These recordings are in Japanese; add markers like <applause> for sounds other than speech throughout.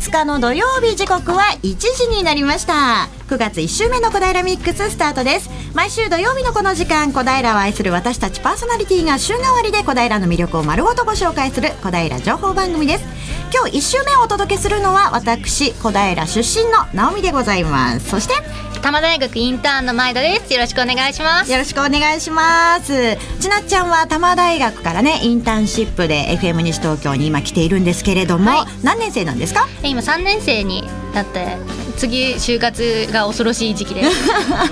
5日の土曜日時刻は1時になりました。9月1週目の小平ミックススタートです。毎週土曜日のこの時間小平を愛する私たちパーソナリティが週替わりで小平の魅力を丸ごとご紹介する小平情報番組です。今日1週目をお届けするのは私小平出身の直美でございます。そして多摩大学インターンの前田です。よろしくお願いします。よろしくお願いします。ちなっちゃんは多摩大学からねインターンシップで FM 西東京に今来ているんですけれども、はい、何年生なんですか？今3年生になって次就活が恐ろしい時期です。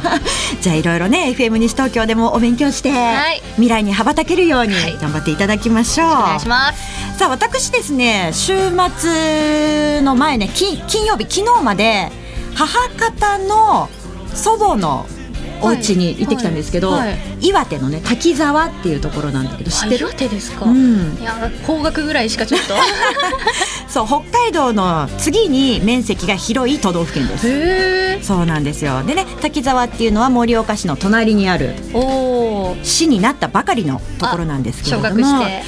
<laughs> じゃあいろいろね FM 西東京でもお勉強して、はい、未来に羽ばたけるように頑張っていただきましょう、はい、お願いします。さあ私ですね週末の前ね金金曜日昨日まで母方の祖母のお家に行ってきたんですけど、はい。はい、岩手のね滝沢っていうところなんだけど知ってる？岩手ですか、うん、いや方角ぐらいしかちょっと。<laughs> そう北海道の次に面積が広い都道府県です。そうなんですよ。でね滝沢っていうのは盛岡市の隣にある市になったばかりのところなんですけれども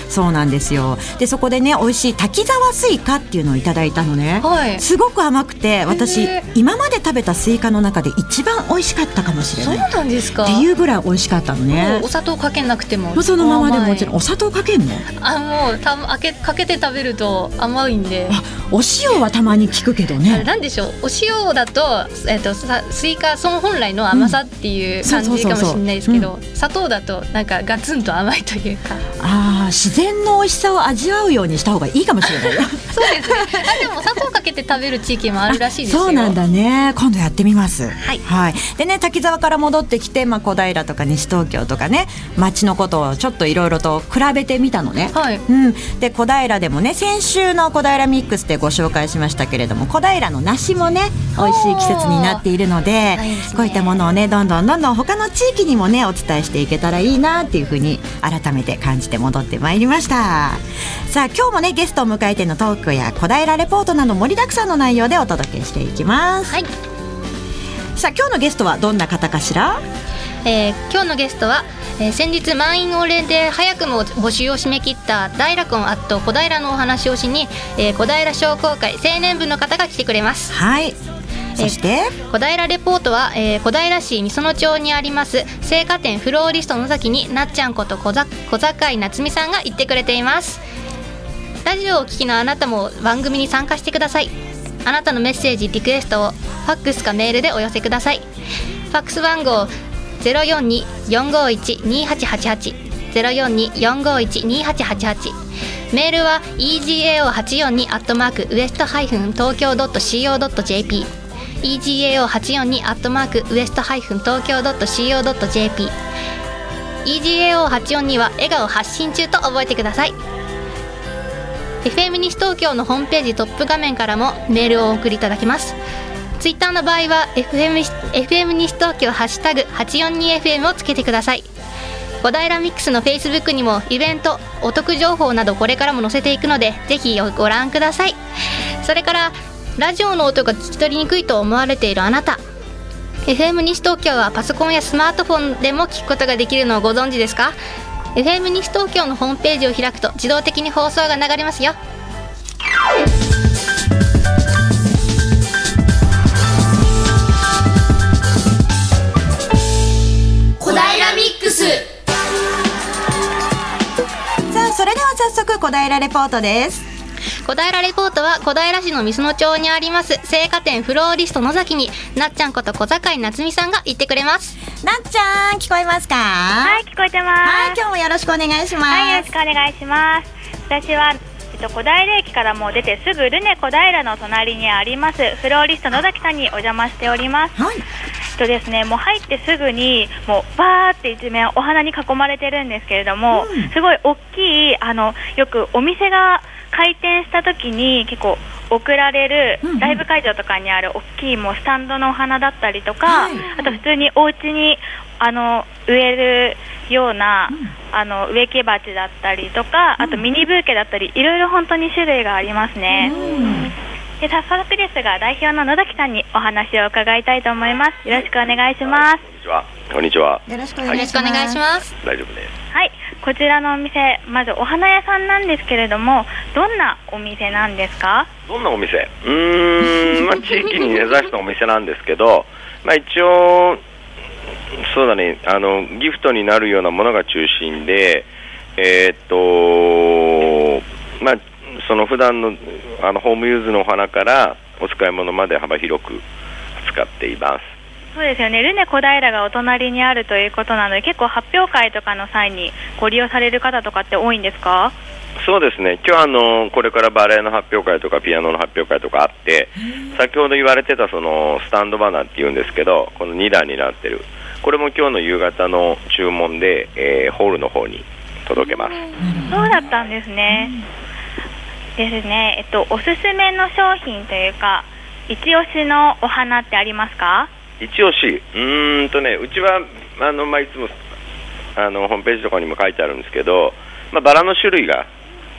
そうなんですよ。でそこでね美味しい滝沢スイカっていうのをいただいたのね、はい、すごく甘くて私今まで食べたスイカの中で一番美味しかったかもしれないそうなんですか？っていうぐらい美味しかったのね。お砂糖かけなくてもそのままでもちろん。お砂糖かけんの？あもうたかけかけて食べると甘いんで。あお塩はたまに聞くけどね。なんでしょう？お塩だと,、えーと、スイカその本来の甘さっていう感じかもしれないですけど砂糖だとなんかガツンと甘いというか。ああ自然の美味しさを味わうようにした方がいいかもしれない <laughs> そうですね。あでも砂糖かけて食べる地域もあるらしいですそうなんだね。今度やってみます。はい、はい、でね滝沢から戻ってきて、まあ、小平とか西東京とかね街のことをちょっといろいろと比べてみたのね、はい。うん、で小平でもね先週の小平ミックスでご紹介しましたけれども小平の梨もね美味しい季節になっているので、ね、こういったものをねどんどんどんどん他の地域にもねお伝えしていけたらいいなっていうふうに改めて感じて戻ってまいりました。さあ今日もねゲストを迎えてのトークや小平レポートなど盛りだくさんの内容でお届けしていきます、はい、さあ今日のゲストはどんな方かしら？えー、今日のゲストは、えー、先日満員御礼で早くも募集を締め切った大楽音アット小平のお話をしに、えー、小平商工会青年部の方が来てくれます。はい。そして、小平レポートは、えー、小平市美園町にあります青果店フローリストの崎になっちゃんこと小小坂井夏美さんが行ってくれています。ラジオをお聞きのあなたも番組に参加してくださいあなたのメッセージリクエストをファックスかメールでお寄せください。ファックス番号042-451-2888 042-451-2888メールは egao842 アットマークウエストハイフン東京 .co.jp egao842 アットマークウエストハイフン東京 .co.jp egao842 は笑顔発信中と覚えてください。FM 西東京のホームページトップ画面からもメールをお送りいただけます。ツイッターの場合は FM, FM 西東京ハッシュタグ 842FM をつけてください。小平ミックスのフェイスブックにもイベントお得情報などこれからも載せていくのでぜひご覧ください。それからラジオの音が聞き取りにくいと思われているあなた。FM 西東京はパソコンやスマートフォンでも聞くことができるのをご存知ですか？FM 西東京のホームページを開くと自動的に放送が流れますよ。小平ミックス。さあそれでは早速小平レポートです小平レポートは小平市の水野町にあります青果店フローリスト野崎になっちゃんこと小坂井夏美さんが行ってくれます。なっちゃん聞こえますか？はい聞こえてます。はい今日もよろしくお願いします。はいよろしくお願いします。私はえっと、小平駅からもう出てすぐルネ小平の隣にありますフローリスト野崎さんにお邪魔しております、はい、とですねもう入ってすぐにもうバーって一面お花に囲まれてるんですけれども、うん、すごい大きいあのよくお店が開店した時に結構送られるライブ会場とかにある大きいもうスタンドのお花だったりとか、あと普通にお家にあの植えるような、あの植木鉢だったりとかあとミニブーケだったりいろいろ本当に種類がありますね。で早速ですが代表の野崎さんにお話を伺いたいと思います。よろしくお願いします。こんにちは。よろしくお願いします。大丈夫です。はい。こちらのお店まずお花屋さんなんですけれどもどんなお店なんですか？どんなお店？うーん、まあ、地域に根ざしたお店なんですけど、まあ、一応そうだねあのギフトになるようなものが中心でえー、っとまあその普段のあのホームユーズのお花からお使い物まで幅広く使っています。そうですよね、ルネ小平がお隣にあるということなので、結構発表会とかの際にご利用される方とかって多いんですか？そうですね、今日あのこれからバレエの発表会とかピアノの発表会とかあって、先ほど言われてたそのスタンドバナーっていうんですけど、この2段になってる、これも今日の夕方の注文で、えー、ホールの方に届けます。そうだったんですね。ですね、えっと、おすすめの商品というか、一押しのお花ってありますか？一押し、うんとね、うちはあの、まあ、いつもあのホームページとかにも書いてあるんですけど、まあ、バラの種類が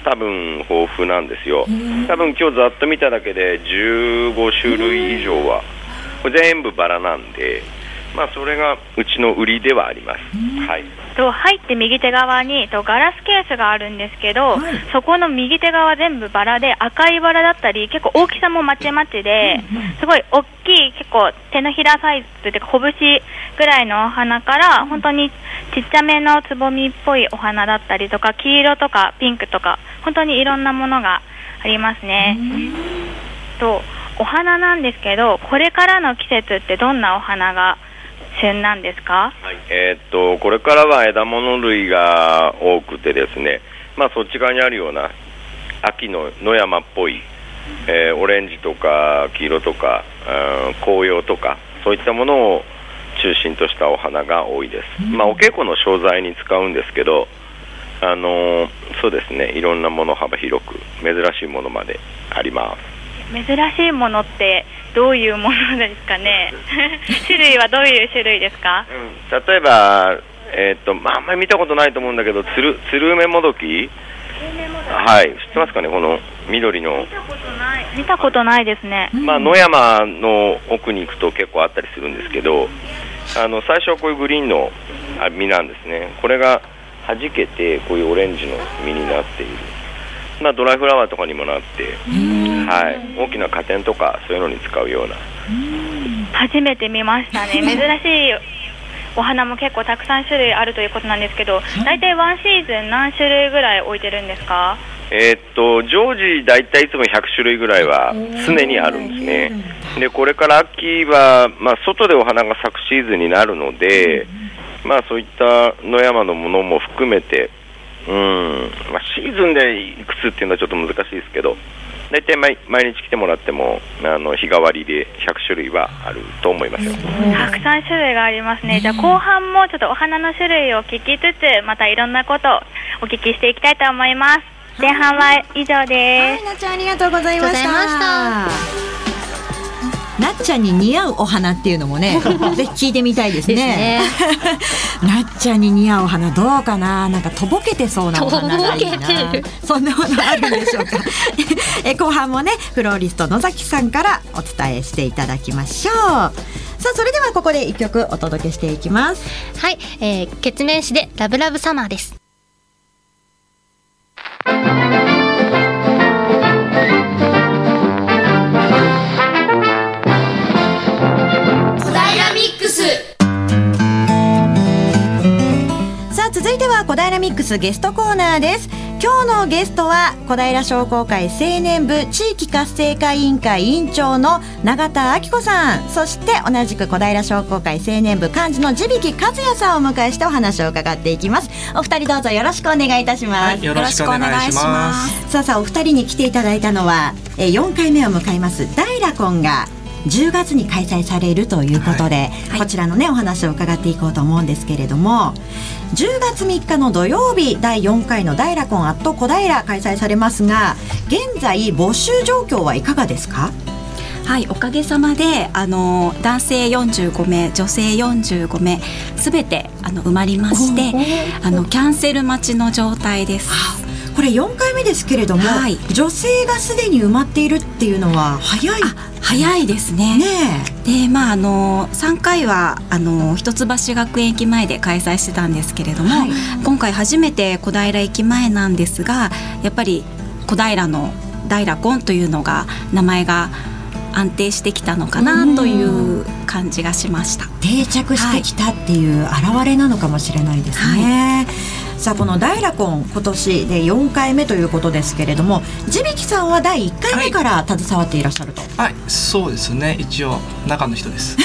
多分豊富なんですよ、多分今日ざっと見ただけで15種類以上は、全部バラなんで、まあ、それがうちの売りではあります。はい。と入って右手側にとガラスケースがあるんですけど、はい、そこの右手側全部バラで赤いバラだったり結構大きさもまちまちで、すごい大きい結構手のひらサイズというか拳ぐらいのお花から本当にちっちゃめのつぼみっぽいお花だったりとか黄色とかピンクとか本当にいろんなものがありますね。とお花なんですけどこれからの季節ってどんなお花が旬なんですか、はい。えー、っとこれからは枝物類が多くてですね、まあ、そっち側にあるような秋の野山っぽい、えー、オレンジとか黄色とか、うん、紅葉とかそういったものを中心としたお花が多いです、まあ、お稽古の商材に使うんですけど、あのー、そうですね。いろんなもの幅広く珍しいものまであります珍しいものってどういうものですかね？<laughs> 種類はどういう種類ですか、うん、例えば、えー、っとまあ、あんまり見たことないと思うんだけどつるつる梅もどき？はい。知ってますかね？この緑の。見たことない。見たことないですね、まあ、野山の奥に行くと結構あったりするんですけどあの最初はこういうグリーンの実なんですね。これが弾けてこういうオレンジの実になっている。まあ、ドライフラワーとかにもなって、はい、大きな花店とかそういうのに使うような。初めて見ましたね。<laughs> 珍しいお花も結構たくさん種類あるということなんですけど大体ワンシーズン何種類ぐらい置いてるんですか？えー、っと常時大体いつも100種類ぐらいは常にあるんですね。でこれから秋は、まあ、外でお花が咲くシーズンになるので、まあ、そういった野山のものも含めてうん。まあ、シーズンでいくつっていうのはちょっと難しいですけど、大体毎毎日来てもらってもあの日替わりで100種類はあると思いますよたくさん種類がありますね、じゃあ後半もちょっとお花の種類を聞きつつ、またいろんなことをお聞きしていきたいと思います。前半は以上です。はい、なちゃんありがとうございました。なっちゃんに似合うお花っていうのもね <laughs> ぜひ聞いてみたいですね。ね。なっちゃんに似合うお花どうかな？なんかとぼけてそうなお花がいいな。そんなものあるんでしょうか？<laughs> え後半もねフローリスト野崎さんからお伝えしていただきましょう。さあそれではここで一曲お届けしていきます。はい、えー、決名詞でラブラブサマーです続いては小平ミックスゲストコーナーです。今日のゲストは小平商工会青年部地域活性化委員会委員長の永田明子さん。そして同じく小平商工会青年部幹事の地引和也さんをお迎えしてお話を伺っていきます。お二人どうぞよろしくお願いいたします、はい、よろしくお願いします。さあさあお二人に来ていただいたのはえ4回目を迎えますダイラコンが10月に開催されるということで、はい、こちらのねお話を伺っていこうと思うんですけれども10月3日の土曜日第4回のダイラコンアット小平開催されますが現在募集状況はいかがですか？はいおかげさまであの男性45名女性45名すべてあの埋まりましてあのキャンセル待ちの状態です。これ4回目ですけれども、はい、女性がすでに埋まっているっていうのは早い。早いですね。ねでまああの3回はあの一橋学園駅前で開催してたんですけれども、はい、今回初めて小平駅前なんですがやっぱり小平の大楽コンというのが名前が安定してきたのかなという感じがしました。定着してきたっていう表れなのかもしれないですね、はいさあこの大ラコン今年で4回目ということですけれども地引さんは第1回目から携わっていらっしゃると、はい、はい、そうですね。一応中の人です。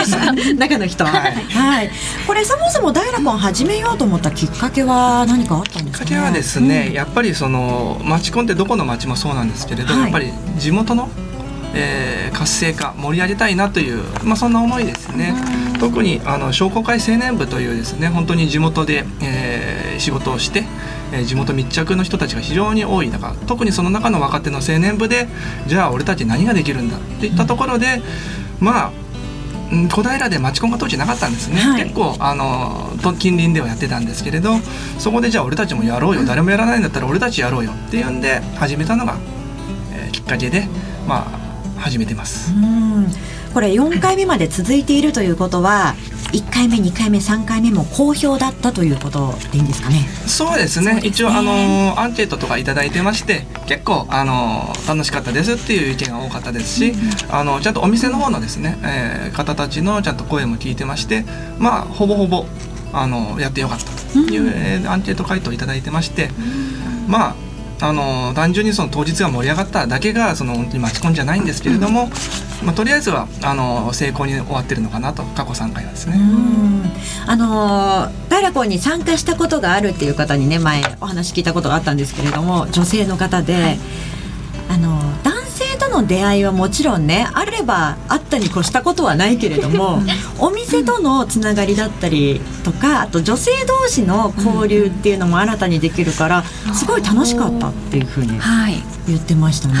<laughs> 中の人。はい、はい、これそもそも大ラコン始めようと思ったきっかけは何かあったんですか、ね、きっかけはですね、うん、やっぱりその町コンってどこの町もそうなんですけれど、はい、やっぱり地元のえー、活性化盛り上げたいなという、まあ、そんな思いですね。特にあの商工会青年部というですね本当に地元で、えー、仕事をして、えー、地元密着の人たちが非常に多い中特にその中の若手の青年部でじゃあ俺たち何ができるんだっていったところで、まあ小平で町コンが当時なかったんですね、はい、結構あの近隣ではやってたんですけれどそこでじゃあ俺たちもやろうよ。誰もやらないんだったら俺たちやろうよっていうんで始めたのが、えー、きっかけでまあ始めてます。これ4回目まで続いているということは1回目2回目3回目も好評だったということでいいんですかね？そうですね、ね、一応あのアンケートとか頂いてまして結構あの楽しかったですっていう意見が多かったですし、うん、あのちゃんとお店の方のですね、えー、方たちのちゃんと声も聞いてましてまあほぼほぼあのやってよかったという、うん、えー、アンケート回答を頂いてまして、うん、まああの単純にその当日が盛り上がっただけがその本当に待ち込んじゃないんですけれども、まあ、とりあえずはあの成功に終わってるのかなと過去3回はですね。あのダイラコンに参加したことがあるっていう方にね前お話聞いたことがあったんですけれども女性の方で、はい、あのの出会いはもちろんねあればあったに越したことはないけれども <laughs> お店とのつながりだったりとかあと女性同士の交流っていうのも新たにできるからすごい楽しかったっていうふうに言ってましたね。は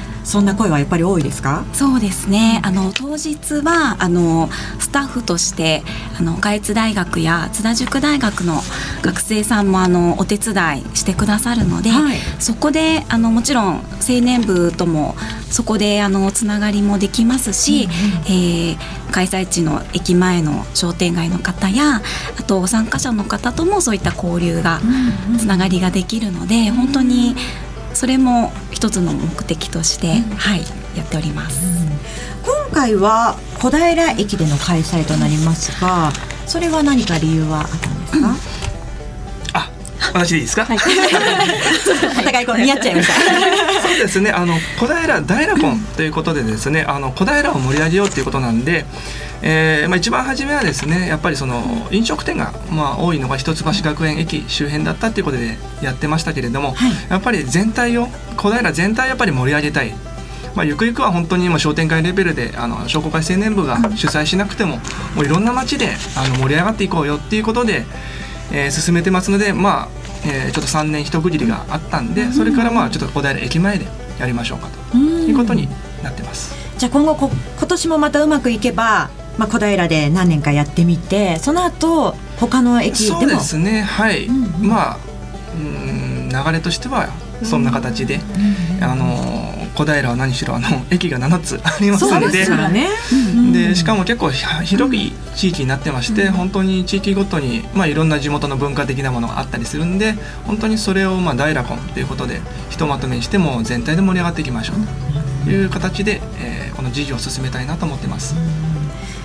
いそんな声はやっぱり多いですか？そうですね。あの当日はあのスタッフとしてあの下越大学や津田塾大学の学生さんもあのお手伝いしてくださるので、はい、そこであのもちろん青年部ともそこであのつながりもできますし、うんうん、えー、開催地の駅前の商店街の方やあと参加者の方ともそういった交流が、つながりができるので本当にそれも一つの目的として、うん、はいやっております、うん、今回は小平駅での開催となりますがそれは何か理由はあったんですか、うん私でいいですか？はい、<laughs> お互いこう見合っちゃいました。そうですね。あの小平大ラコンということでですね、あの小平を盛り上げようということなんで、えーまあ、一番初めはですねやっぱりその飲食店が、まあ、多いのが一橋学園駅周辺だったっていうことでやってましたけれども、はい、やっぱり全体を小平全体をやっぱり盛り上げたいまあ、ゆくゆくは本当に今商店会レベルであの商工会青年部が主催しなくてももういろんな街であの盛り上がっていこうよっていうことで、えー、進めてますので、まあえー、ちょっと3年一区切りがあったんでそれからまあちょっと小平駅前でやりましょうかということになってます。じゃあ今後こ今年もまたうまくいけばまあ、小平で何年かやってみてその後他の駅でも。そうですね。はい、うんうん、まあうん流れとしてはそんな形で、うん、あの小平は何しろあの駅が7つありますので。で、ね。でしかも結構広い地域になってまして、うん、本当に地域ごとに、まあ、いろんな地元の文化的なものがあったりするんで本当にそれを、まあ、大ラコンということでひとまとめにしても全体で盛り上がっていきましょう。という形で、えー、この事業を進めたいなと思ってます。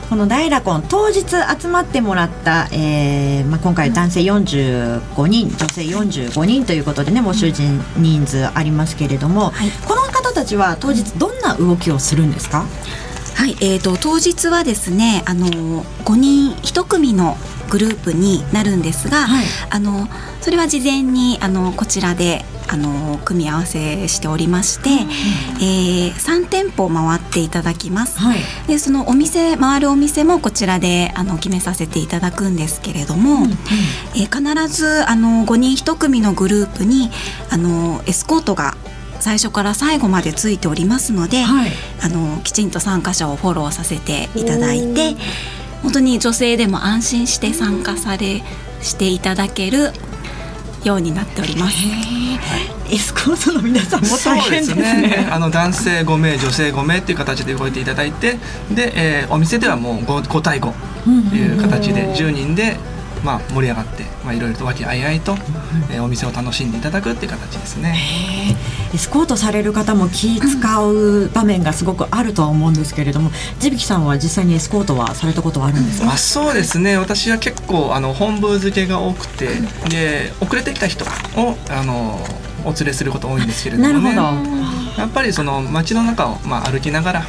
この大ラコン当日集まってもらった、えーまあ、今回男性45人、女性45人ということでね募集人人数ありますけれども、はい、この方たちは当日どんな動きをするんですか？はい、えーと、当日はですねあの5人1組のグループになるんですが、はい、あのそれは事前にあのこちらであの組み合わせしておりまして、うん、えー、3店舗回っていただきます、はい、でそのお店回るお店もこちらであの決めさせていただくんですけれども、うん、えー、必ずあの5人1組のグループにあのエスコートが最初から最後までついておりますので、はい、あのきちんと参加者をフォローさせていただいて本当に女性でも安心して参加されしていただけるようになっております。エスコートの皆さんも大変ですね。すね。あの男性5名、女性5名っていう形で動いていただいて、で、えー、お店ではもう 5, 5対5という形で10人でまあ、盛り上がって、まあ、いろいろと和気あいあいと、えー、お店を楽しんでいただくっていう形ですね。エスコートされる方も気使う場面がすごくあるとは思うんですけれども地引さんは実際にエスコートはされたことはあるんですか、あ、そうですね。私は結構あの本部付けが多くてで遅れてきた人をあのお連れすること多いんですけれどもね。やっぱりその街の中を、まあ、歩きながら、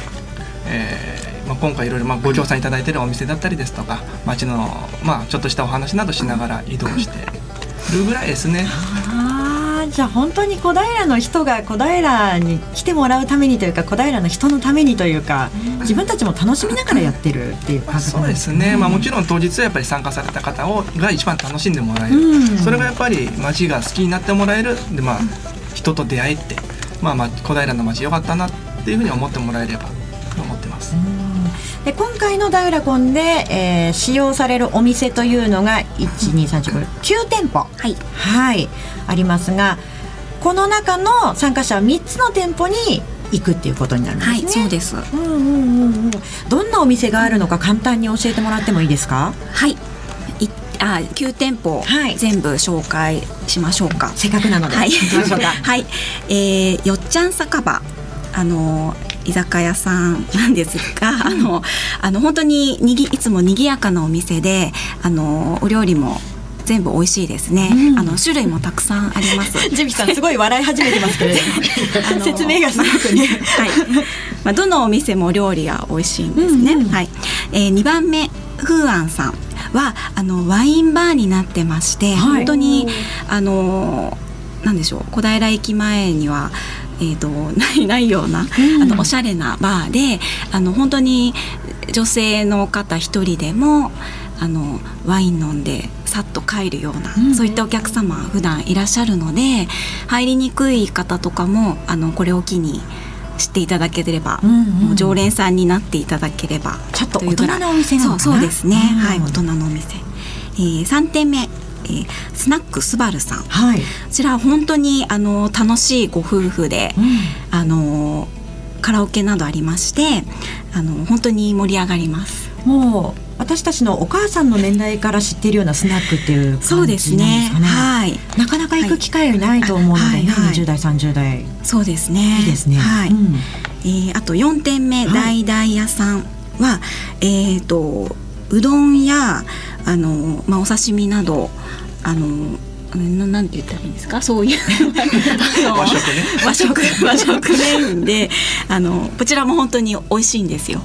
えーまあ、今回いろいろまあご協賛いただいているお店だったりですとか街のまあちょっとしたお話などしながら移動してるぐらいですね。<laughs> あじゃあ本当に小平の人が小平に来てもらうためにというか小平の人のためにというか自分たちも楽しみながらやってるっていう感じ、ね、そうですね、まあ、もちろん当日はやっぱり参加された方をが一番楽しんでもらえる、うん、それがやっぱり街が好きになってもらえる。で、まあ、人と出会えて、まあ、まあ小平の街よかったなっていうふうに思ってもらえればと思ってます。うんで今回のダウラコンで、えー、使用されるお店というのが12349店舗、はい、はい、ありますがこの中の参加者は3つの店舗に行くっていうことになるんですね。はい、そうです。うんうんうんうん。どんなお店があるのか簡単に教えてもらってもいいですか？はい。いあ9店舗、はい、全部紹介しましょうか。せっかくなので。はい。<laughs> はい。えー、よっちゃん酒場あの居酒屋さんなんですが、あのあの本当ににぎいつも賑やかなお店であのお料理も全部美味しいですね、うん、あの種類もたくさんあります。<laughs> ジミさんすごい笑い始めてますけれども。<laughs> 説明がすごくね。はい。まあどのお店も料理が美味しいんですね、うんうん、はい、えー、2番目風安さんはあのワインバーになってまして、はい、本当にあのなんでしょう小平駅前にはえーと、ない <laughs> ないような、うん、あのおしゃれなバーであの本当に女性の方一人でもあのワイン飲んでさっと帰るような、うん、そういったお客様普段いらっしゃるので入りにくい方とかもあのこれを機に知っていただければ、うんうん、もう常連さんになっていただければちょっと大人のお店なのそうですね、うん、はい大人のお店、えー、3点目。えー、スナックスバルさん、はい、こちら本当にあの楽しいご夫婦で、うん、あのカラオケなどありましてあの本当に盛り上がります。もう私たちのお母さんの年代から知っているようなスナックっていう感じそうですね。はい、なかなか行く機会ないと思うので、ね、はい、20代30代。そうですね。いいですね。はい、うん、えー、あと4点目、はい、大々屋さんはえっ、ー、とうどんやあの、まあ、お刺身などあのななんて言ったらいいんですか？そういう <laughs> 和食ね和食和食メインであのこちらも本当に美味しいんですよ。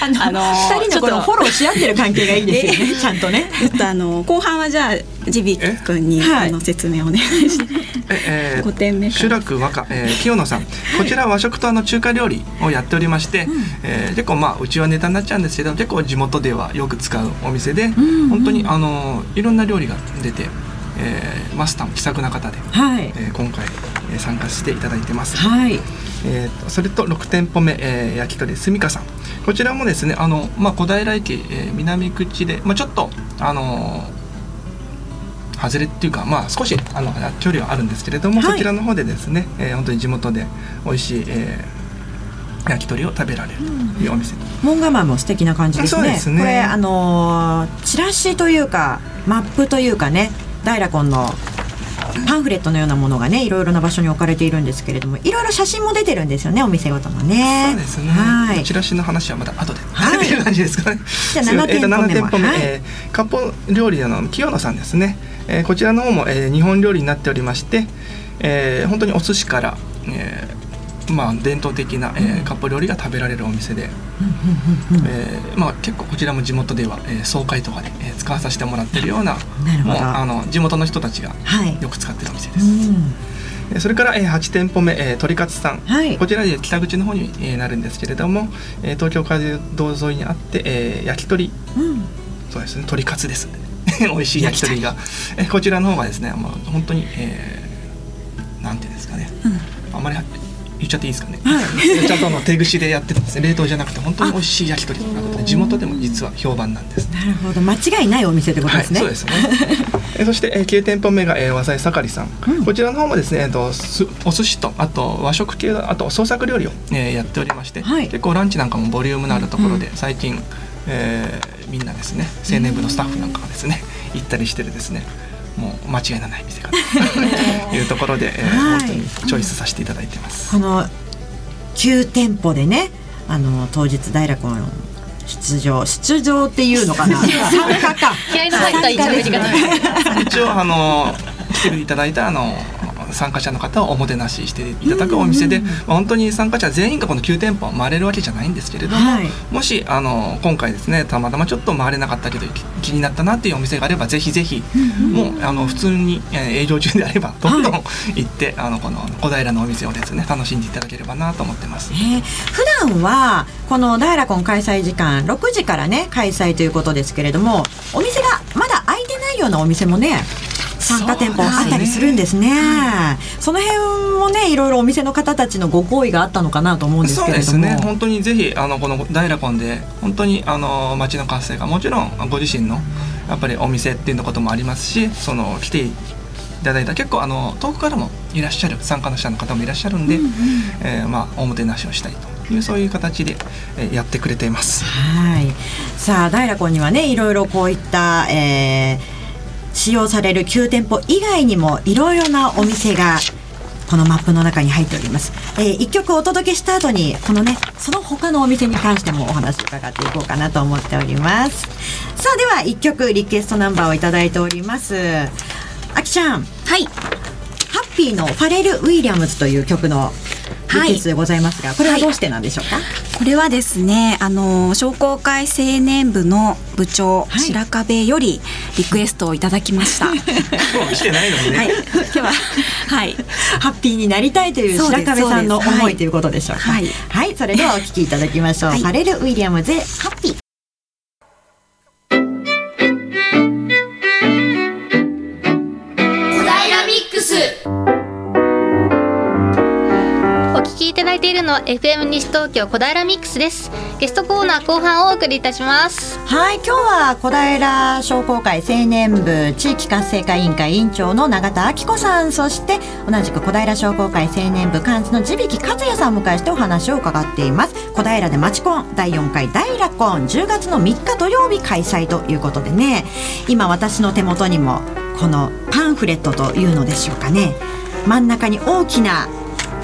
あのあの二人のこのフォローし合ってる関係がいいですよね。ちゃんとね。ちょっとあの後半はじゃあジビ君にあの説明お願いします。ええー、点目集落和歌、えー、清野さんこちら和食とあの中華料理をやっておりまして、うん、えー、結構まあうちはネタになっちゃうんですけど結構地元ではよく使うお店で、うんうん、本当にあのいろんな料理が出て。えー、マスターも気さくな方で、はい。えー、今回、えー、参加していただいてます。はい。えーと、それと6店舗目、えー、焼き鳥すみかさん。こちらもですねあの、まあ、小平駅、えー、南口で、まあ、ちょっとあのー、外れっていうか、まあ、少しあの距離はあるんですけれども、はい、そちらの方でですね、えー、本当に地元で美味しい、えー、焼き鳥を食べられるというお店、門構えも素敵な感じですね。そうですね。これあのー、チラシというかマップというかねダイラコンのパンフレットのようなものがねいろいろな場所に置かれているんですけれどもいろいろ写真も出てるんですよねお店ごとのね。そうですね。はい。チラシの話はまだ後で。はい。<laughs> っていう感じですかね。じゃあ7店舗目,、えー、店舗目、はい、えー、割烹料理の清野さんですね、えー、こちらの方も、えー、日本料理になっておりまして、えー、本当にお寿司から、えーまあ、伝統的な、えー、割烹料理が食べられるお店で、えーまあ、結構こちらも地元では、えー、総会とかで、えー、使わさせてもらってるようなもうあの地元の人たちがよく使ってるお店です。はい、それから、えー、8店舗目、えー、鳥勝さん、はい、こちらで北口の方に、えー、なるんですけれども、えー、東京街道沿いにあって、えー、焼き鳥、うん、そうですね。鳥カツです。<laughs> 美味しい焼き鳥が、えー、こちらの方がですね、まあ、本当に、えー、なんていうんですかね、うん、あんまり言っちゃっていいですかね、はい、ちゃんとの手串でやってるんですね。冷凍じゃなくて本当に美味しい焼き鳥ということで地元でも実は評判なんですなるほど。間違いないお店ってことですね、はい、そうですね。<laughs> えそして、えー、9店舗目が、えー、和裁盛りさん、うん、こちらの方もですね、えー、とお寿司とあと和食系あと創作料理を、えー、やっておりまして、はい、結構ランチなんかもボリュームのあるところで、うん、最近、えー、みんなですね青年部のスタッフなんかがですね行ったりしてるですねもう間違いのない店かと。<laughs> いうところで、えー、はい、本当にチョイスさせていただいてます。この9店舗でねあの当日大楽の出場出場っていうのかな？<laughs> 参加か。気合の入った一応あの来ていただいたあの参加者の方をおもてなししていただくお店で、まあ、本当に参加者全員がこの9店舗回れるわけじゃないんですけれども、はい、もしあの今回ですねたまたまちょっと回れなかったけど気になったなっていうお店があればぜひぜひ、もうあの普通に営業中であればどんどん行って、はい、あのこの小平のお店をですね楽しんでいただければなと思ってます。えー、普段はこのダイラコン開催時間6時からね開催ということですけれどもお店がまだ開いてないようなお店もね参加店舗あったりするんですね。そ、ね、の辺もねいろいろお店の方たちのご好意があったのかなと思うんですけれども。そうですね本当にぜひあのこのダイラコンで本当にあの街の活性化もちろんご自身のやっぱりお店っていうこともありますしその来ていただいた結構あの遠くからもいらっしゃる参加者の方もいらっしゃるんで、うんうん、えー、まあおもてなしをしたいというそういう形で、えー、やってくれています。はい。さあダイラコンにはねいろいろこういった、えー使用される9店舗以外にもいろいろなお店がこのマップの中に入っております、えー、1曲お届けした後にこのねその他のお店に関してもお話伺っていこうかなと思っております。さあでは1曲リクエストナンバーを頂いております。あきちゃん。はい。ハッピーのファレル・ウィリアムズという曲のリクエストでございますが、はい、これはどうしてなんでしょうか、はい、これはですねあの商工会青年部の部長、はい、白壁よりリクエストをいただきました。してないのね。はい、今日ははい。ハッピーになりたいという白壁さんの思いということでしょうか？はい、はい、それではお聞きいただきましょう。ファレルウィリアムズハッピー。ただいているのは FM 西東京小平ミックスです。ゲストコーナー後半をお送りいたします。はい今日は小平商工会青年部地域活性化委員会委員長の永田明子さんそして同じく小平商工会青年部幹事の地引克也さんを迎えしてお話を伺っています。小平で町コン第4回大楽コン10月の3日土曜日開催ということでね。今私の手元にもこのパンフレットというのでしょうかね。真ん中に大きな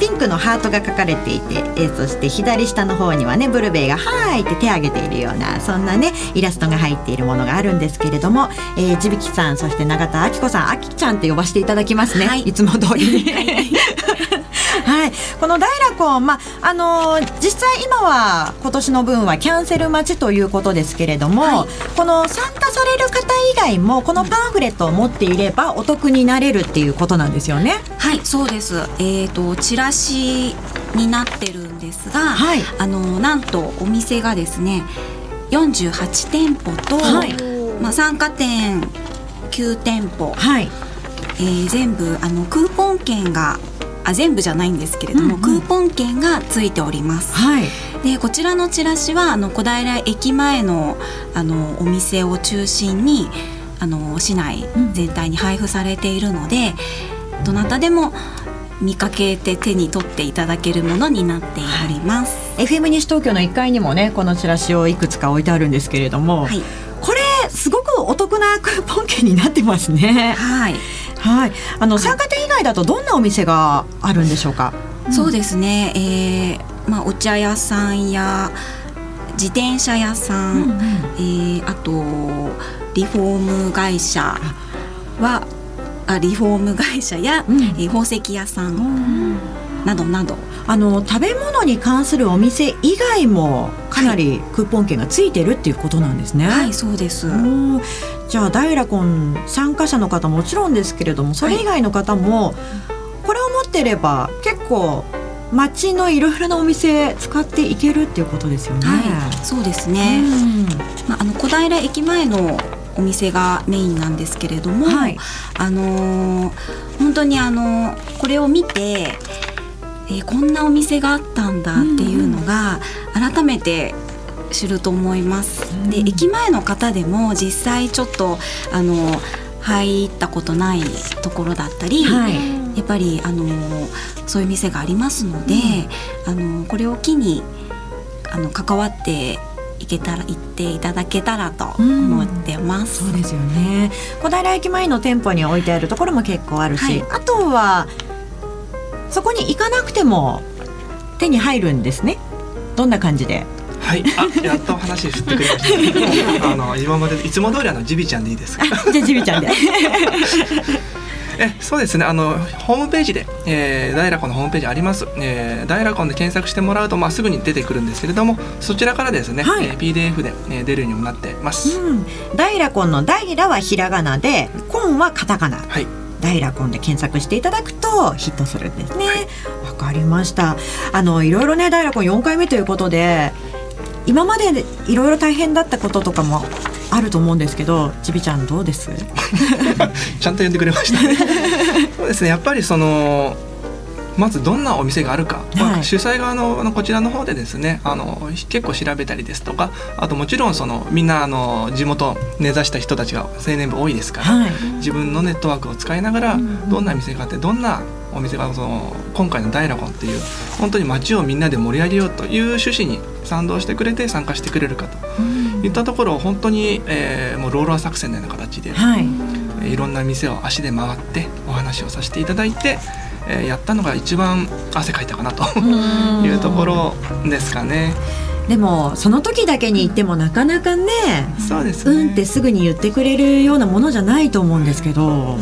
ピンクのハートが書かれていて、えー、そして左下の方にはねブルベイが「はい」って手を挙げているようなそんなねイラストが入っているものがあるんですけれども、えー、地引さんそして永田明子さんあきちゃんって呼ばせていただきますね、はい、いつも通りに。<laughs> はい、この大楽音、まああのー、実際今は今年の分はキャンセル待ちということですけれども、はい、この参加される方以外もこのパンフレットを持っていればお得になれるっていうことなんですよね？はいそうです、えーと、チラシになってるんですが、はい、あのなんとお店がですね48店舗と、はい、まあ、参加店9店舗、はい。えー、全部あのクーポン券があ全部じゃないんですけれども、うんうん、クーポン券がついております。はい、でこちらのチラシはあの小平駅前のあのお店を中心にあの市内全体に配布されているので、うん、どなたでも見かけて手に取っていただけるものになっております。はい、FM 西東京の1階にもねこのチラシをいくつか置いてあるんですけれども、はい、これすごくお得なクーポン券になってますね。はい。はい。あの参加店以外だとどんなお店があるんでしょうか？そうですね。えー、まあお茶屋さんや自転車屋さん、うんうん、えー、あとリフォーム会社はあリフォーム会社や、うん、えー、宝石屋さんなどなど。あの食べ物に関するお店以外もかなりクーポン券がついてるっていうことなんですね。はい、そうです。じゃあダイラコン参加者の方もちろんですけれどもそれ以外の方もこれを持ってれば結構街のいろいろなお店使っていけるっていうことですよね。はい、そうですね。まああの小平駅前のお店がメインなんですけれども、はい、あのー、本当にあのこれを見て、えー、こんなお店があったんだっていうのが、改めて知ると思います。で駅前の方でも実際ちょっとあの入ったことないところだったり、はい、やっぱりあのそういう店がありますので、うん、あのこれを機にあの関わっていけたら行っていただけたらと思ってます。うん、そうですよね。小平駅前の店舗に置いてあるところも結構あるし、はい、あとはそこに行かなくても手に入るんですね。どんな感じで？はい、あ、やっと話振ってくれました。<laughs> あの今までいつも通りあのジビちゃんでいいですか？じゃジビちゃんで。<laughs> えそうですねあのホームページで、えー、ダイラコンのホームページあります、えー、ダイラコンで検索してもらうと、まあ、すぐに出てくるんですけれどもそちらからですね、はい、えー、PDF で、えー、出るようにもなってます、うん、ダイラコンのダイラはひらがなでコンはカタカナはいダイラコンで検索していただくとヒットするんですね。わ、はい、かりました。あのいろいろねダイラコン4回目ということで今までいろいろ大変だったこととかもあると思うんですけどちびちゃんどうです？<laughs> ちゃんと呼んでくれました、ね、<laughs> そうですね。やっぱりそのまずどんなお店があるか、まあ、主催側のこちらの方でですねあの結構調べたりですとかあともちろんそのみんなあの地元根ざした人たちが青年部多いですから、はい、自分のネットワークを使いながらどんな店があってどんなお店がその今回のダイラゴンっていう本当に街をみんなで盛り上げようという趣旨に賛同してくれて参加してくれるかと。いったところを本当に、えー、もうローラー作戦のような形で、はい、いろんな店を足で回ってお話をさせていただいて、えー、やったのが一番汗かいたかなと。<laughs> いうところですかね。でもその時だけに言ってもなかなかねそうです、ね、うんってすぐに言ってくれるようなものじゃないと思うんですけど。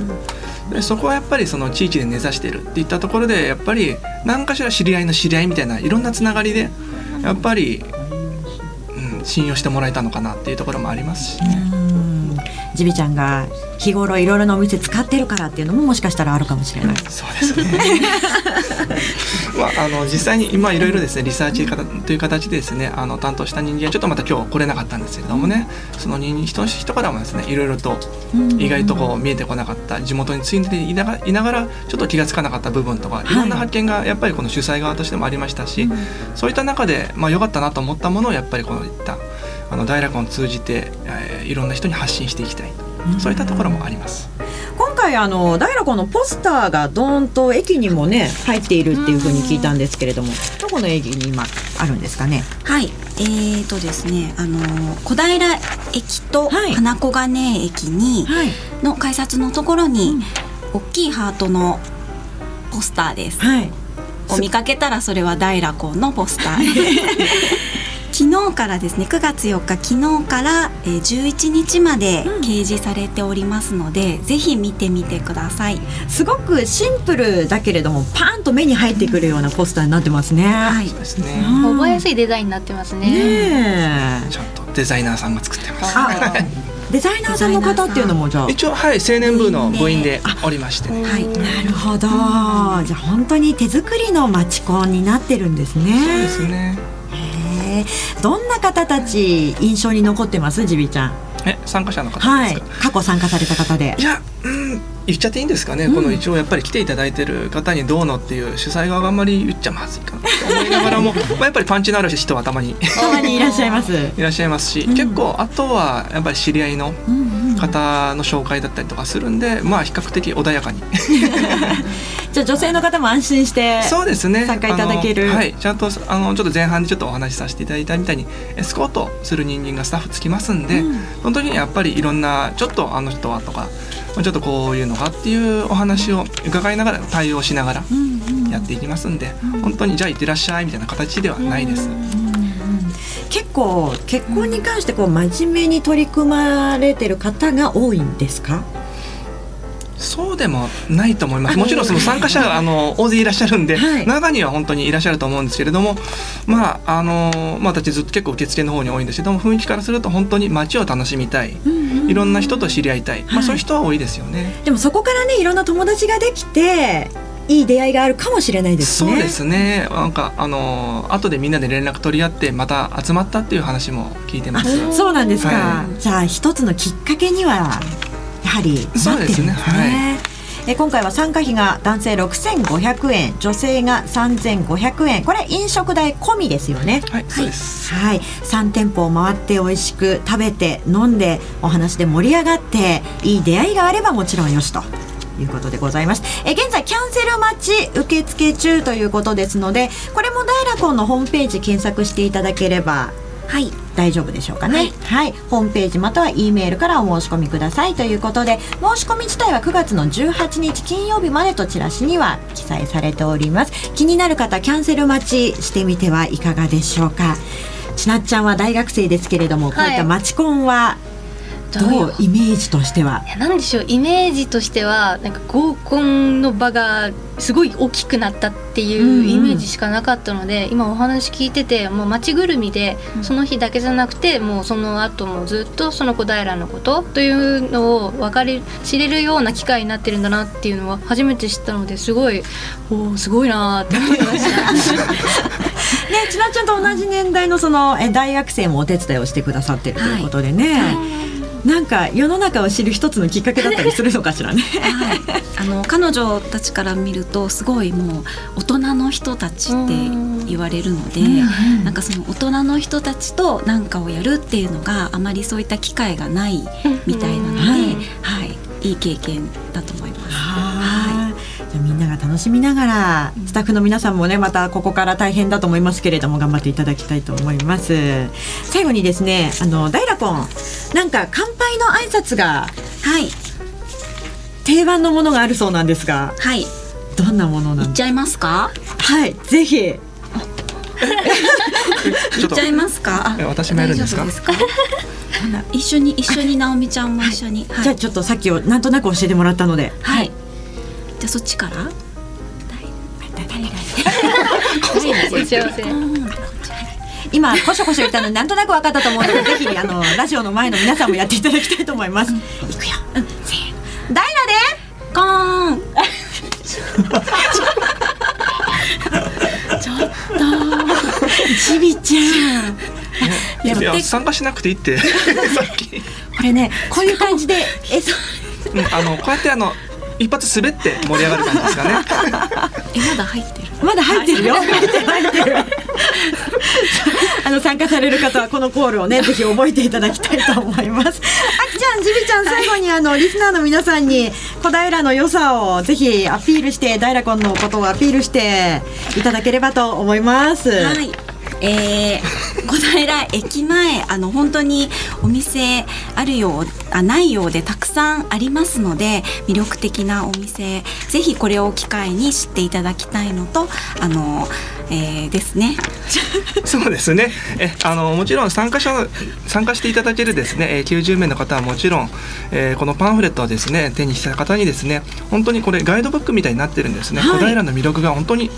でそこはやっぱりその地域で根ざしてるっていったところでやっぱり何かしら知り合いの知り合いみたいないろんなつながりでやっぱり、うん、信用してもらえたのかなっていうところもありますしね。ジビちゃんが日頃いろいろなお店使ってるからっていうのももしかしたらあるかもしれない。そうですね。<laughs> まああの実際に今いろいろですねリサーチという形でですねあの担当した人間はちょっとまた今日来れなかったんですけれどもね、その人人人からもですねいろいろと意外とこう見えてこなかった地元についていながらいながらちょっと気が付かなかった部分とかい。ろんな発見がやっぱりこの主催側としてもありましたし、そういった中でまあ良かったなと思ったものをやっぱりこのいったあの大楽を通じて、えー、いろんな人に発信していきたいそういったところもあります。今回あの大楽のポスターがどーんと駅にもね入っているっていうふうに聞いたんですけれどもどこの駅に今あるんですかね？はい。えーとですねあの小平駅と花小金駅に、はい、の改札のところに、大きいハートのポスターです、はい、を見かけたらそれは大楽のポスター <laughs> 昨日からですね9月4日昨日から、えー、11日まで掲示されておりますので、うん、ぜひ見てみてください。すごくシンプルだけれどもパーンと目に入ってくるようなポスターになってますね、はい、そうですね、覚えやすいデザインになってますね。ねちゃんとデザイナーさんが作ってます。デザイナーさんの方っていうのもじゃあ。一応はい青年部の部員でおりまして、ね、はい。なるほど、じゃあ本当に手作りの町コンになってるんですね。そうですねどんな方たち印象に残ってます？ジビちゃん。え参加者の方はい。過去参加された方で。いやうん言っちゃっていいんですかね、うん、この一応やっぱり来ていただいてる方にどうのっていう主催側があんまり言っちゃまずいかなと思いながらも <laughs> まあやっぱりパンチのある人はたまに。たまにいらっしゃいます。いらっしゃいますし、うん、結構あとはやっぱり知り合いの方の紹介だったりとかするんでまあ比較的穏やかに <laughs> じゃあ女性の方も安心してそうですね。参加いただける。はい。ちゃんとあのちょっと前半でちょっとお話しさせていただいたみたいにエスコートする人間がスタッフつきますんで、うん、本当にやっぱりいろんなちょっとあの人はとかちょっとこういうのがっていうお話を伺いながら対応しながらやっていきますんで、うんうん、本当にじゃあいってらっしゃいみたいな形ではないです。結構結婚に関してこう真面目に取り組まれてる方が多いんですか？そうでもないと思いますもちろんその参加者あの大勢いらっしゃるんで、はい、中には本当にいらっしゃると思うんですけれどもまああのまあ私ずっと結構受付の方に多いんですけども雰囲気からすると本当に街を楽しみたい、うんうん、いろんな人と知り合いたい、まあ、そういう人は多いですよね。でもそこからねいろんな友達ができていい出会いがあるかもしれないですね。そうですね。なんかあの後でみんなで連絡取り合ってまた集まったっていう話も聞いてます。そうなんですか。はい、じゃあ一つのきっかけにはやはりなってるんですね。すねはい、え今回は参加費が男性6500円女性が3500円。これ飲食代込みですよね。はいそうです。はい。3店舗を回って美味しく食べて飲んでお話で盛り上がっていい出会いがあればもちろんよしと。いうことでございます。え現在キャンセル待ち受付中ということですのでこれもダイラコンのホームページ検索していただければはい。大丈夫でしょうかね、はい、はい、ホームページまたは E メールからお申し込みください。ということで申し込み自体は9月の18日金曜日までとチラシには記載されております。気になる方キャンセル待ちしてみてはいかがでしょうか？ちなっちゃんは大学生ですけれども、こういったマチコンはどうイメージとしては？なんでしょう？イメージとしてはなんか合コンの場がすごい大きくなったっていうイメージしかなかったので、うんうん、今お話聞いててもう街ぐるみでその日だけじゃなくてもうその後もずっとその小平のことというのを分かり知れるような機会になってるんだなっていうのは初めて知ったのですごいおすごいなって思いました。<laughs> ね、ちなちゃんと同じ年代のそのえ大学生もお手伝いをしてくださってるということでね。はいなんか世の中を知る一つのきっかけだったりするのかしらね。はい、<laughs> あの彼女たちから見るとすごいもう大人の人たちって言われるので、んなんかその大人の人たちと何かをやるっていうのがあまりそういった機会がないみたいなので、はい、はい、いい経験だと思います。なが楽しみながらスタッフの皆さんもねまたここから大変だと思いますけれども頑張っていただきたいと思います。最後にですねあのダイラコンなんか乾杯の挨拶がはい。定番のものがあるそうなんですがはい。どんなものなんいっちゃいますか？はいぜひ。<laughs> いっちゃいますか？<laughs> 私もやるんですか？<laughs> 一緒に一緒に直美ちゃんも一緒に、はい、じゃあちょっとさっきをなんとなく教えてもらったので。はいじゃあそっちから？<laughs> 今こしょこしょ言ったのなんとなく分かったと思うのでぜひあのラジオの前の皆さんもやっていただきたいと思います、うん、いくよ、うん、せーの。ダイナでコーン。ちょっと。ちびちゃんいや参加しなくていいってさっきこれねこういう感じでえそ、うん、あのこうやってあの一発滑って盛り上がる感じですかね。<laughs> えまだ入ってる？まだ入ってるよ。入ってる入ってるあの参加される方はこのコールをね <laughs> ぜひ覚えていただきたいと思います。あきちゃんじびちゃん最後にあのリスナーの皆さんに小平の良さをぜひアピールしてダイラコンのことをアピールしていただければと思います。はいえー、小平駅前 <laughs> あの本当にお店あるようあないようでたくさんありますので魅力的なお店ぜひこれを機会に知っていただきたいのとあの、えー、ですね。<laughs> そうですね。えあのもちろん参加者参加していただけるですね90名の方はもちろん、えー、このパンフレットをですね手にした方にですね本当にこれガイドブックみたいになってるんですね、はい、小平の魅力が本当に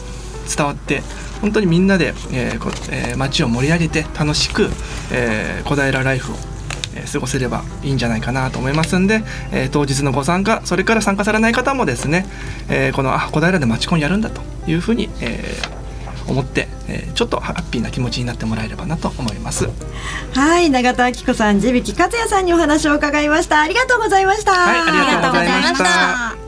伝わって本当にみんなで、えーえー、街を盛り上げて楽しく、えー、小平ライフをえ過ごせればいいんじゃないかなと思いますんで、えー、当日のご参加それから参加されない方もですね、えー、このあ小平で街コンやるんだというふうに、えー、思って、えー、ちょっとハッピーな気持ちになってもらえればなと思います。はい永田明子さん地引克也さんにお話を伺いました。ありがとうございました。はいありがとうございました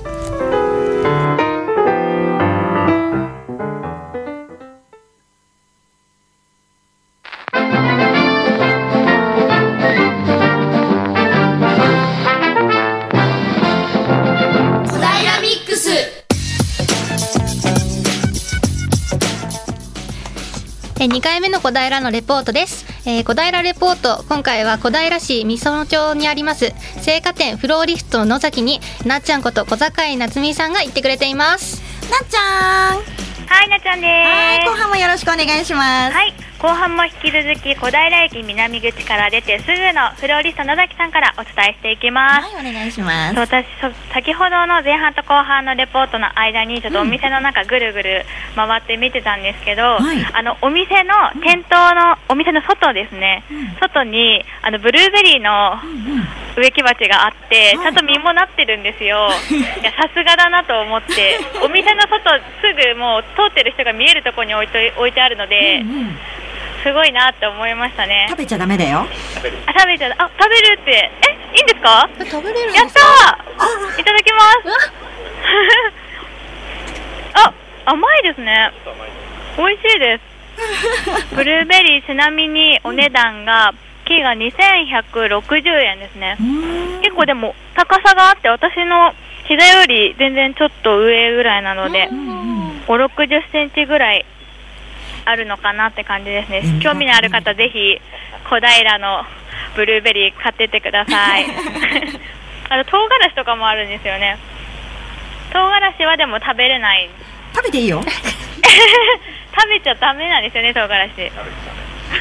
の小平のレポートです、えー、小平レポート今回は小平市美園町にあります青果店フローリフトの野崎になっちゃんこと小坂井夏美さんが行ってくれています。なっちゃん。はいなっちゃんです。後半もよろしくお願いします。はい後半も引き続き小平駅南口から出てすぐのフローリスト野崎さんからお伝えしていきます。はい、お願いします。私先ほどの前半と後半のレポートの間にちょっとお店の中ぐるぐる回って見てたんですけど、うん、あのお店の店頭の、お店の外ですね、うん、外にあのブルーベリーの植木鉢があって、ちゃんと実もなってるんですよ。<laughs> いやさすがだなと思って、お店の外すぐもう通ってる人が見えるところに置いと置いてあるので。うんうんすごいなって思いましたね。食べちゃダメだよ。あ食べちゃあ食べるって。えいいんですか？食べれるやったいただきます。<laughs> あ甘いですね。美味しいです。<laughs> ブルーベリーちなみにお値段が、うんキーが2160円ですね。結構でも高さがあって私の膝より全然ちょっと上ぐらいなので5 6 0センチぐらいあるのかなって感じですね。興味のある方ぜひ小平のブルーベリー買ってってください。<laughs> あと唐辛子とかもあるんですよね。唐辛子はでも食べれない。食べていいよ。<laughs> 食べちゃダメなんですよね唐辛子。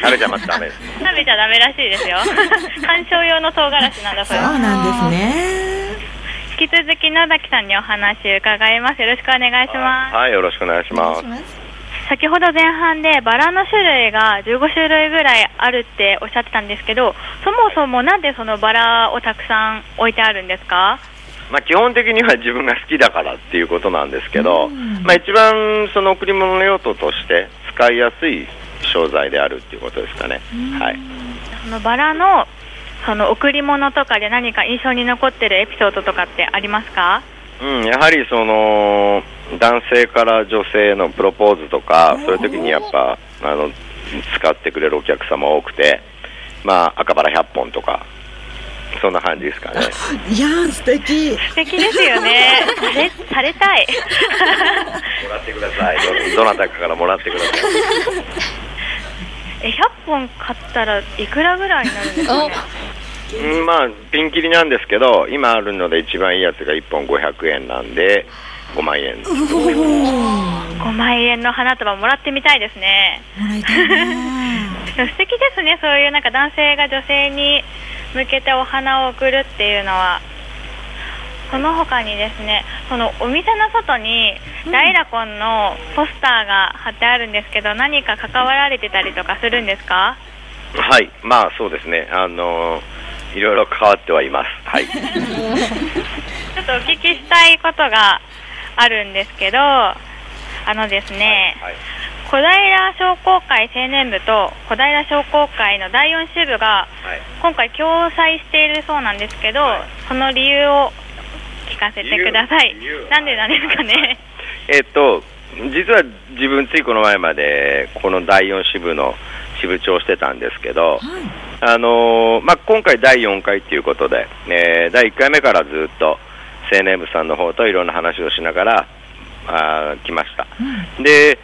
食べちゃまダメ。です食べちゃダメらしいですよ。<laughs> 観賞用の唐辛子なんだそうそうなんですね。引き続き野崎さんにお話伺います。よろしくお願いします。はいよろしくお願いします先ほど前半でバラの種類が15種類ぐらいあるっておっしゃってたんですけどそもそもなんでそのバラをたくさん置いてあるんですか？まあ、基本的には自分が好きだからっていうことなんですけど、まあ、一番その贈り物の用途として使いやすい商材であるっていうことですかね。はい、そのバラのその贈り物とかで何か印象に残ってるエピソードとかってありますか？うん、やはりその男性から女性のプロポーズとかそういう時にやっぱあの使ってくれるお客様多くて、まあ、赤バラ100本とかそんな感じですかね。<laughs> いや素敵素敵ですよね。<laughs> されされたい。もらってくださいど。どなたかからもらってください。<laughs> え100本買ったらいくらぐらいになるんですかね？うんまあピンキリなんですけど今あるので一番いいやつが1本500円なんで5万円。5万円の花束もらってみたいですね。もらいたい <laughs> 素敵ですね。そういうなんか男性が女性に向けてお花を贈るっていうのは。その他にですねそのお店の外にダイラコンのポスターが貼ってあるんですけど、何か関わられてたりとかするんですか？はい。まあそうですね。あのいろいろ変わってはいます。はい。<laughs> ちょっとお聞きしたいことがあるんですけどあのですね、はいはい。小平商工会青年部と小平商工会の第4支部が今回共催しているそうなんですけど、はい、その理由を聞かせてください。なんでなんですかね？はい、えー、っと実は自分ついこの前までこの第4支部の支部長をしてたんですけど、はい、あのまあ、今回第4回ということで、えー、第1回目からずっと青年部さんの方といろんな話をしながらあ来ました。うん、で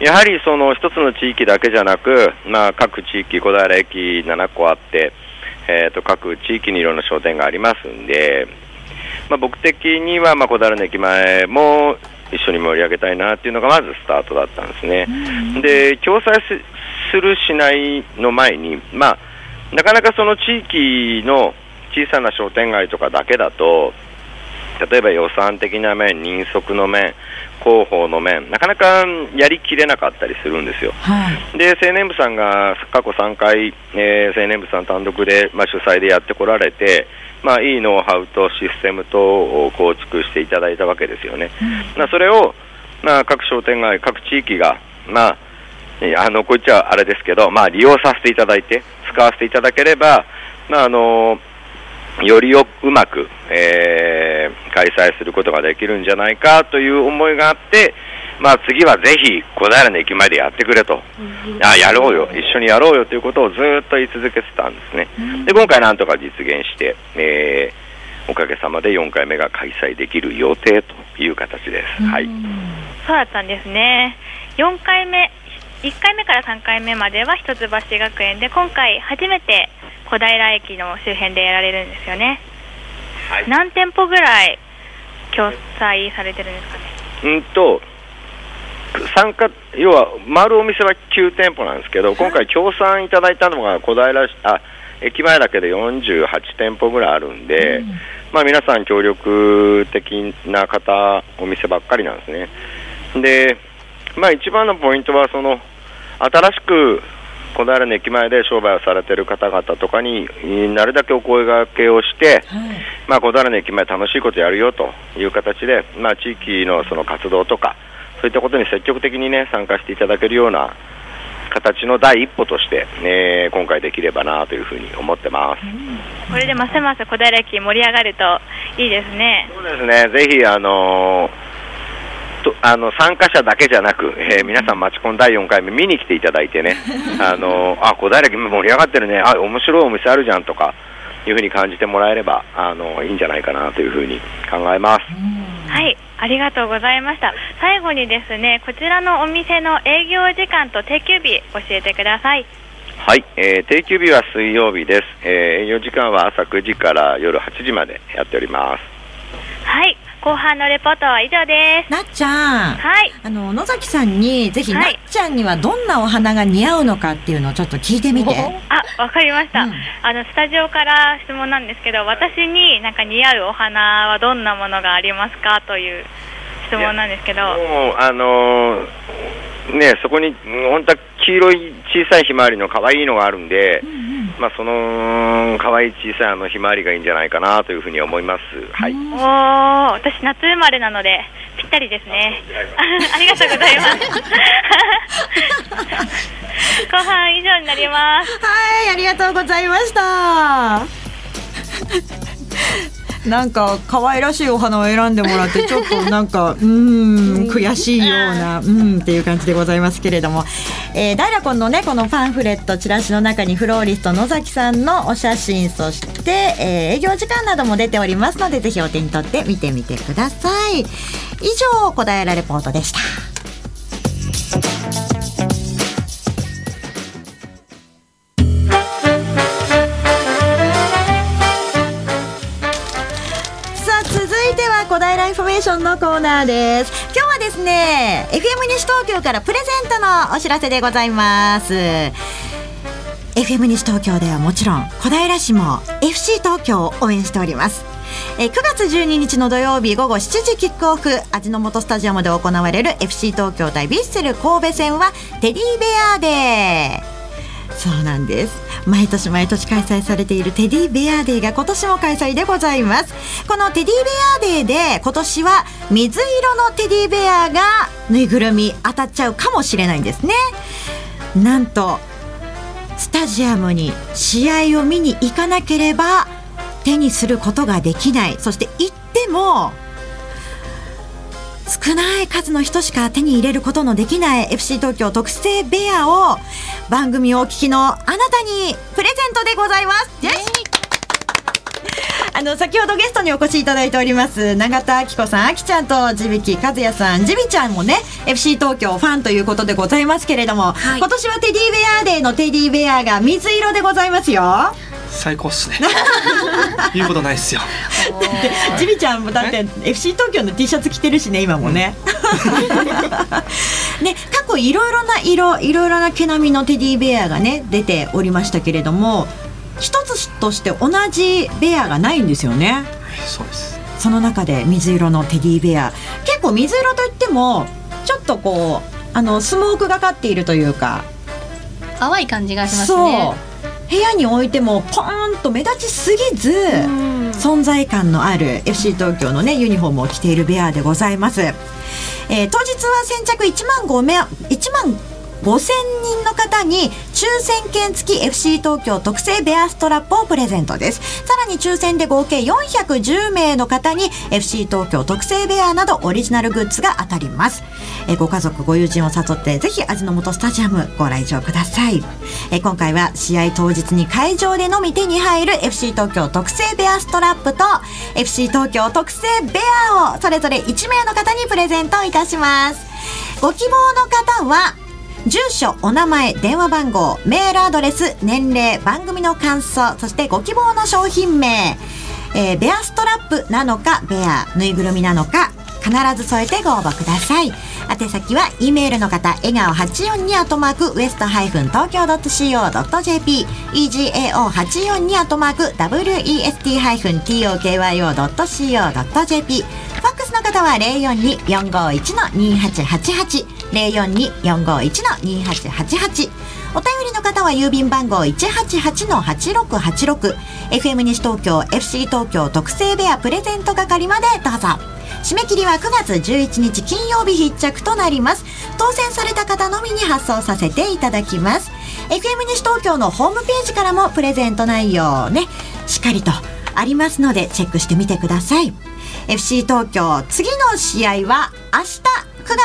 やはりその一つの地域だけじゃなく、まあ、各地域、小平駅7個あって、えー、と各地域にいろんな商店がありますんで、まあ、僕的には、まあ、小平の駅前も一緒に盛り上げたいなっていうのがまずスタートだったんですね。で共催するしないの前に、まあ、なかなかその地域の小さな商店街とかだけだと例えば予算的な面、人足の面、広報の面、なかなかやりきれなかったりするんですよ。はい、で青年部さんが過去3回、えー、青年部さん単独で、まあ、主催でやってこられて、まあ、いいノウハウとシステムとを構築していただいたわけですよね。うん、まあ、それを、まあ、各商店街、各地域が、まあ、あのこっちはあれですけど、まあ、利用させていただいて、使わせていただければ、まああのよりようまく、えー、開催することができるんじゃないかという思いがあって、まあ、次はぜひ小平の駅前でやってくれと、あやろうよ、一緒にやろうよということをずっと言い続けてたんですね、で今回、なんとか実現して、えー、おかげさまで4回目が開催できる予定という形です。はい、そうだったんですね。4回目1回目から3回目までは一橋学園で今回初めて小平駅の周辺でやられるんですよね、はい、何店舗ぐらい共催されてるんですかね？うんと参加要は回るお店は9店舗なんですけど、今回協賛いただいたのが小平あ駅前だけで48店舗ぐらいあるんで、うん、まあ、皆さん協力的な方お店ばっかりなんですね。で、まあ、一番のポイントはその新しく小平の駅前で商売をされている方々とかになるだけお声がけをして、はい、まあ、小平の駅前楽しいことやるよという形で、まあ、地域のその活動とかそういったことに積極的に、ね、参加していただけるような形の第一歩として、ね、今回できればなというふうに思ってます、うん、これでますます小平駅盛り上がるといいですね。そうですね。ぜひあのとあの参加者だけじゃなく、えー、皆さん、マチコン第4回目見に来ていただいてね、<laughs> あのあ小平今盛り上がってるね、あ面白いお店あるじゃんとかいうふうに感じてもらえればあのいいんじゃないかなというふうに考えます。はいありがとうございました。最後にですねこちらのお店の営業時間と定休日教えてください。はい、えー、定休日は水曜日です、えー、営業時間は朝9時から夜8時までやっております。はい後半のレポートは以上です。なっちゃん。はい。あの野崎さんにぜひ、なっちゃんにはどんなお花が似合うのかっていうのをちょっと聞いてみて。あわかりました、うん、あのスタジオから質問なんですけど私になんか似合うお花はどんなものがありますかという質問なんですけど。もうあのー、ねそこに本当は黄色い小さいひまわりの可愛いのがあるんで、うんまあ、その可愛い小さいあのひまわりがいいんじゃないかなというふうに思います。はい。おお、私夏生まれなのでぴったりですね。<laughs> ありがとうございます。<laughs> 後半以上になります。はい、ありがとうございました。なんか可愛らしいお花を選んでもらってちょっとなんかうん悔しいようなうんっていう感じでございますけれども、えー、ダイラコンのねこのパンフレットチラシの中にフローリスト野崎さんのお写真そして、えー、営業時間なども出ておりますのでぜひお手に取って見てみてください。以上小平レポートでしたンフォメーションのコーナーです。今日はですね FM 西東京からプレゼントのお知らせでございます。FM 西東京ではもちろん小平市も FC 東京を応援しております。え9月12日の土曜日午後7時キックオフ味の素スタジアムで行われる FC 東京対ヴィッセル神戸戦はテディベアデー。そうなんです。毎年毎年開催されているテディベアデーが今年も開催でございます。このテディベアデーで今年は水色のテディベアがぬいぐるみ当たっちゃうかもしれないんですね。なんとスタジアムに試合を見に行かなければ手にすることができない。そして行っても少ない数の人しか手に入れることのできない FC 東京特製ベアを番組をお聞きのあなたにプレゼントでございます。あの先ほどゲストにお越しいただいております永田明子さん、あきちゃんと地引和也さん、地ビちゃんもね FC 東京ファンということでございますけれども、はい、今年はテディベアデーのテディベアが水色でございますよ。最高っすね。<laughs> 言うことないっすよ。でジビちゃんもだって FC 東京の T シャツ着てるしね今もね、<laughs> ね過去いろいろな色いろいろな毛並みのテディベアがね出ておりましたけれども一つとして同じベアがないんですよね。そうです。その中で水色のテディベア。結構水色といってもちょっとこうあのスモークがかっているというか。淡い感じがしますね部屋に置いてもポーンと目立ちすぎず存在感のある FC 東京のねユニフォームを着ているベアでございます、えー、当日は先着1万5名1万5000人の方に抽選券付き FC 東京特製ベアストラップをプレゼントです。さらに抽選で合計410名の方に FC 東京特製ベアなどオリジナルグッズが当たります。えご家族ご友人を誘ってぜひ味の素スタジアムご来場ください。え今回は試合当日に会場でのみ手に入る FC 東京特製ベアストラップと FC 東京特製ベアをそれぞれ1名の方にプレゼントいたします。ご希望の方は住所お名前電話番号メールアドレス年齢番組の感想そしてご希望の商品名、えー、ベアストラップなのかベアぬいぐるみなのか必ず添えてご応募ください。宛先は E メールの方笑顔842アトマークウエストハイフン東京 .co.jp egao842 アトマーク west ハイフン tokyo.co.jp ファックスの方は042-451-2888 042-451-2888お便りの方は郵便番号188-8686 FM 西東京 FC 東京特製ベアプレゼント係までどうぞ。締め切りは9月11日金曜日必着となります。当選された方のみに発送させていただきます。FM 西東京のホームページからもプレゼント内容ねしっかりとありますのでチェックしてみてください。FC 東京次の試合は明日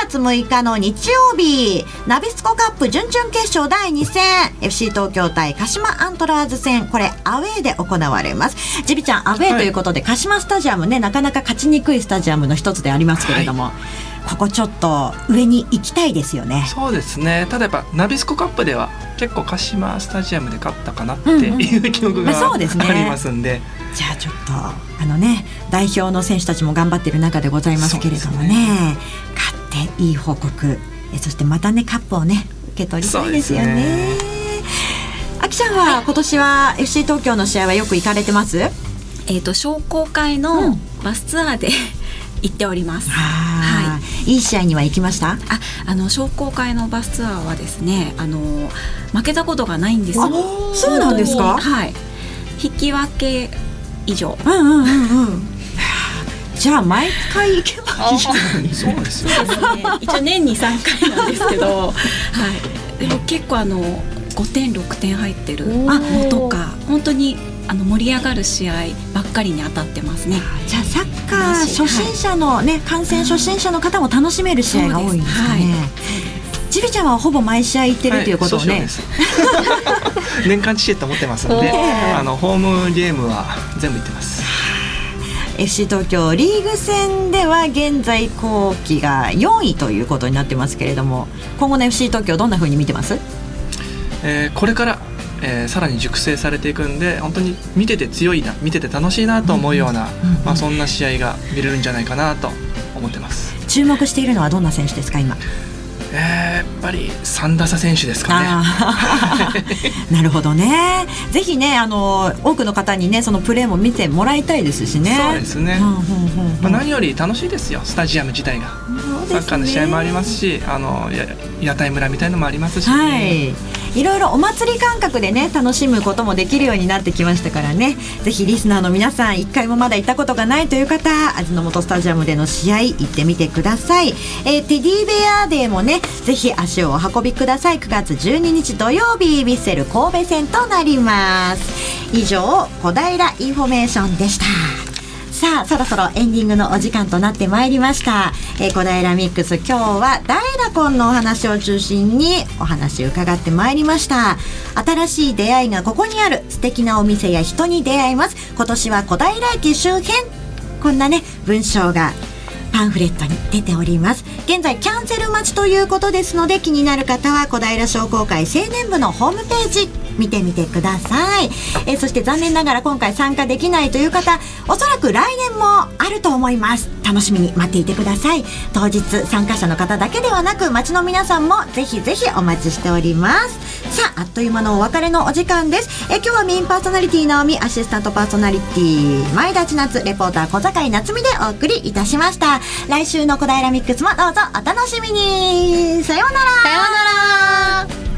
月6日の日曜日ナビスコカップ準々決勝第2戦 FC 東京対鹿島アントラーズ戦これアウェーで行われます。ジビちゃんアウェーということで、はい、鹿島スタジアムねなかなか勝ちにくいスタジアムの一つでありますけれども、はい。ここちょっと上に行きたいですよね。そうですね。ただやっぱナビスコカップでは結構鹿島スタジアムで勝ったかなっていう記憶が、ありますんで。じゃあちょっとあのね代表の選手たちも頑張っている中でございますけれどもね、ね、勝っていい報告えそしてまたねカップをね受け取りたいですよね。あきちゃんは今年は FC 東京の試合はよく行かれてます？えっ、ー、と商工会のバスツアーで、うん行っております。はい。いい試合には行きました？あ、あの商工会のバスツアーはですね、あの負けたことがないんですよ。そうなんですか？はい。引き分け以上。うんうんうんうん。じゃあ毎回行けばいいそうですよ、ね。一応年に三回なんですけど、はい。でも結構あの五点六点入ってる。のとか本当にあの盛り上がる試合ばっかりに当たってますね。じゃあサッカー初心者のね、観戦初心者の方も楽しめる試合が多いんですね。はいちびちゃんはほぼ毎試合行ってるということをね、はい、<laughs> 年間チケット持ってますのであのホームゲームは全部行ってます FC 東京リーグ戦では現在後期が4位ということになってますけれども今後の FC 東京どんなふうに見てます、えー、これからえー、さらに熟成されていくんで本当に見てて強いな見てて楽しいなと思うような、まあ、そんな試合が見れるんじゃないかなと思ってます。注目しているのはどんな選手ですか今？えー、やっぱり三打差選手ですかね。<laughs> なるほどね。ぜひねあの多くの方にねそのプレーも見てもらいたいですしね。そうですね。まあ何より楽しいですよスタジアム自体が。サッカーの試合もありますし、あの屋台村みたいのもありますし、ね、はい。いろいろお祭り感覚でね楽しむこともできるようになってきましたからね。ぜひリスナーの皆さん一回もまだ行ったことがないという方味の素スタジアムでの試合行ってみてください、えー、テディベアデーもねぜひ足をお運びください。9月12日土曜日ヴィッセル神戸戦となります。以上小平インフォメーションでした。さあそろそろエンディングのお時間となってまいりました、えー、小平ミックス今日はダイラコンのお話を中心にお話伺ってまいりました。新しい出会いがここにある素敵なお店や人に出会います。今年は小平駅周辺。こんなね文章がパンフレットに出ております。現在キャンセル待ちということですので気になる方は小平商工会青年部のホームページ。見てみてください、えー、そして残念ながら今回参加できないという方おそらく来年もあると思います。楽しみに待っていてください。当日参加者の方だけではなく町の皆さんもぜひぜひお待ちしております。さああっという間のお別れのお時間です。え今日はメインパーソナリティ直美アシスタントパーソナリティ前田千夏レポーター小坂井夏美でお送りいたしました。来週の小平ミックスもどうぞお楽しみに。さようなら。さようなら。